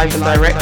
live and direct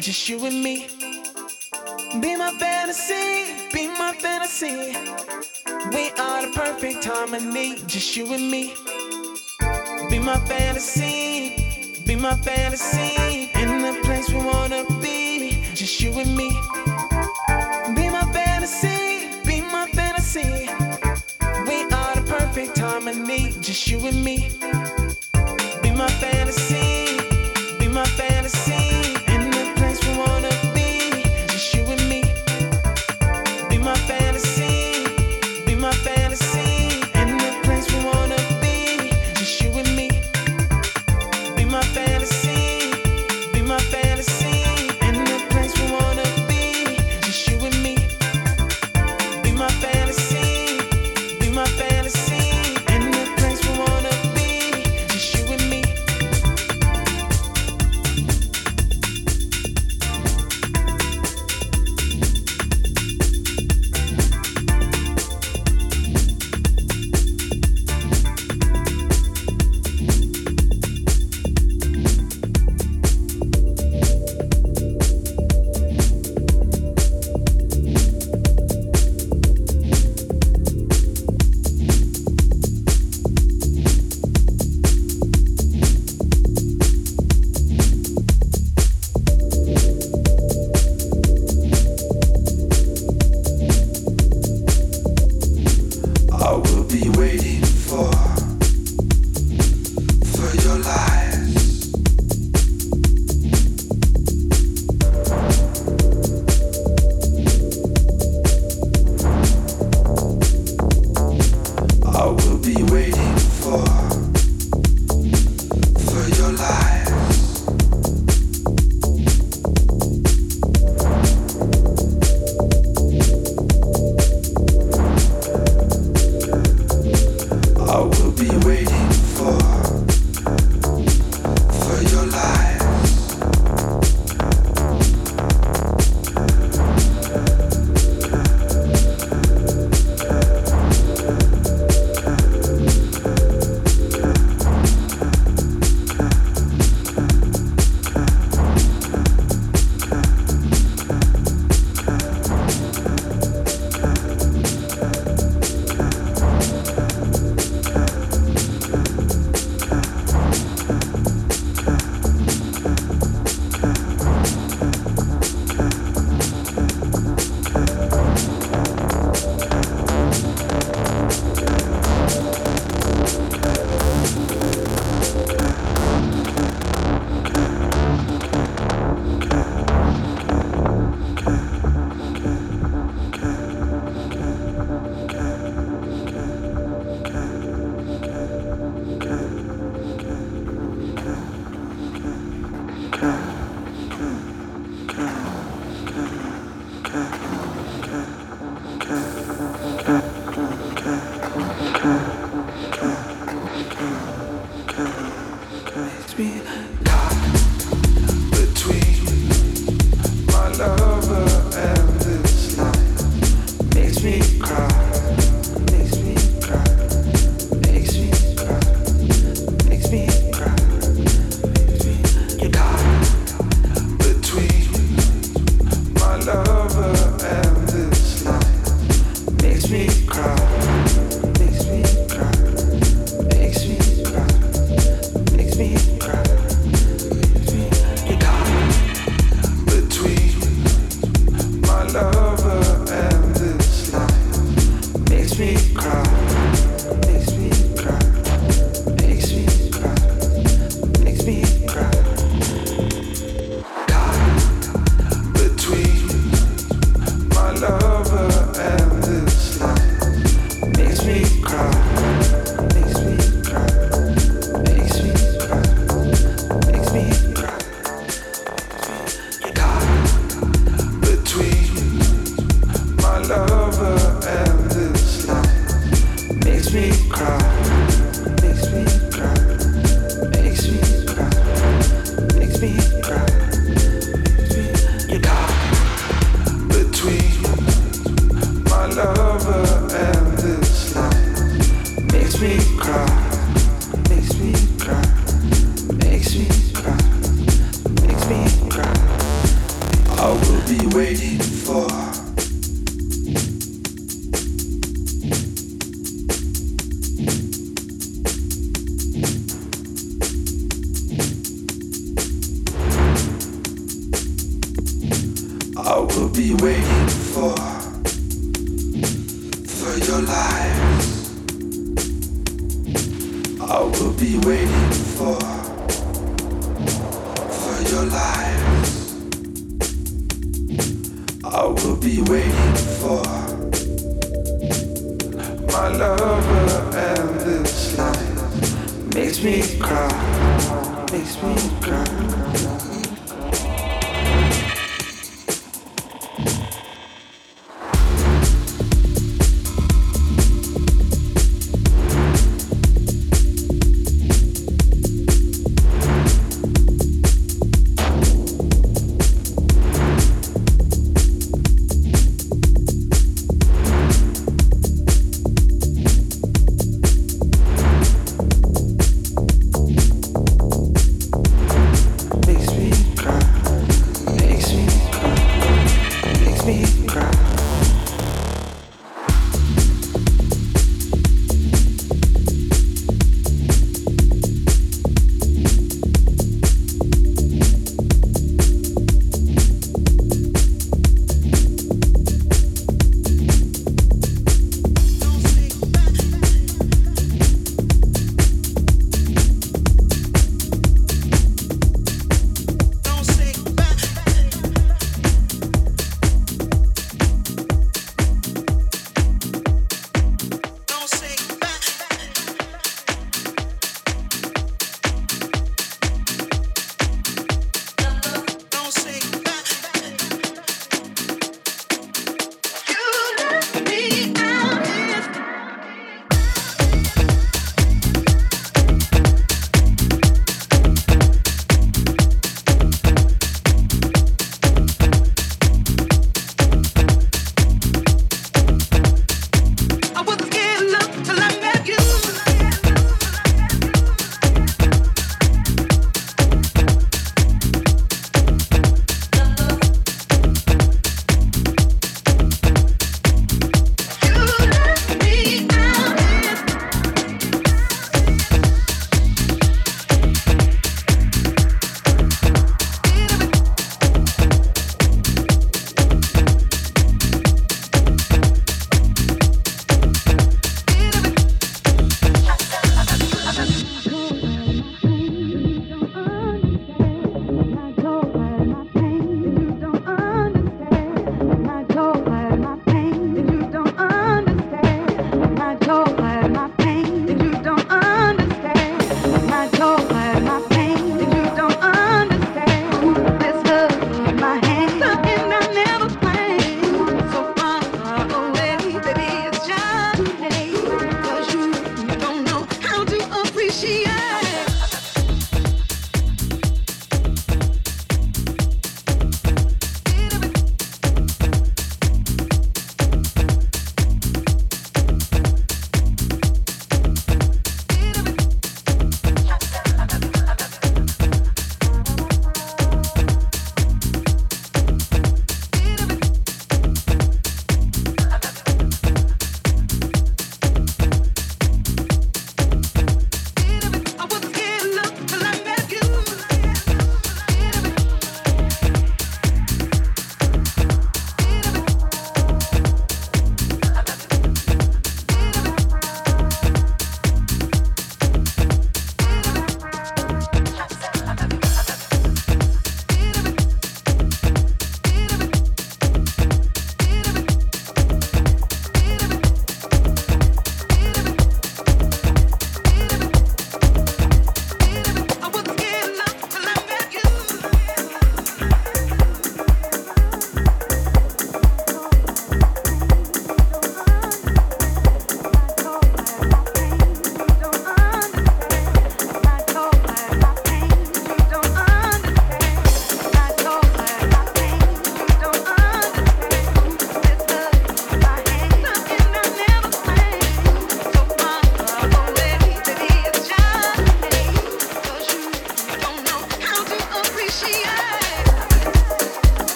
just you and me. Be my fantasy, be my fantasy. We are the perfect harmony, just you and me. Be my fantasy, be my fantasy. In the place we wanna be, just you and me. Just you and me.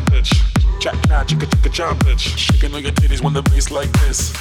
fly, bitch. Jack, jack, chicka, chicka, jump, bitch. Shaking on your titties when the bass like this.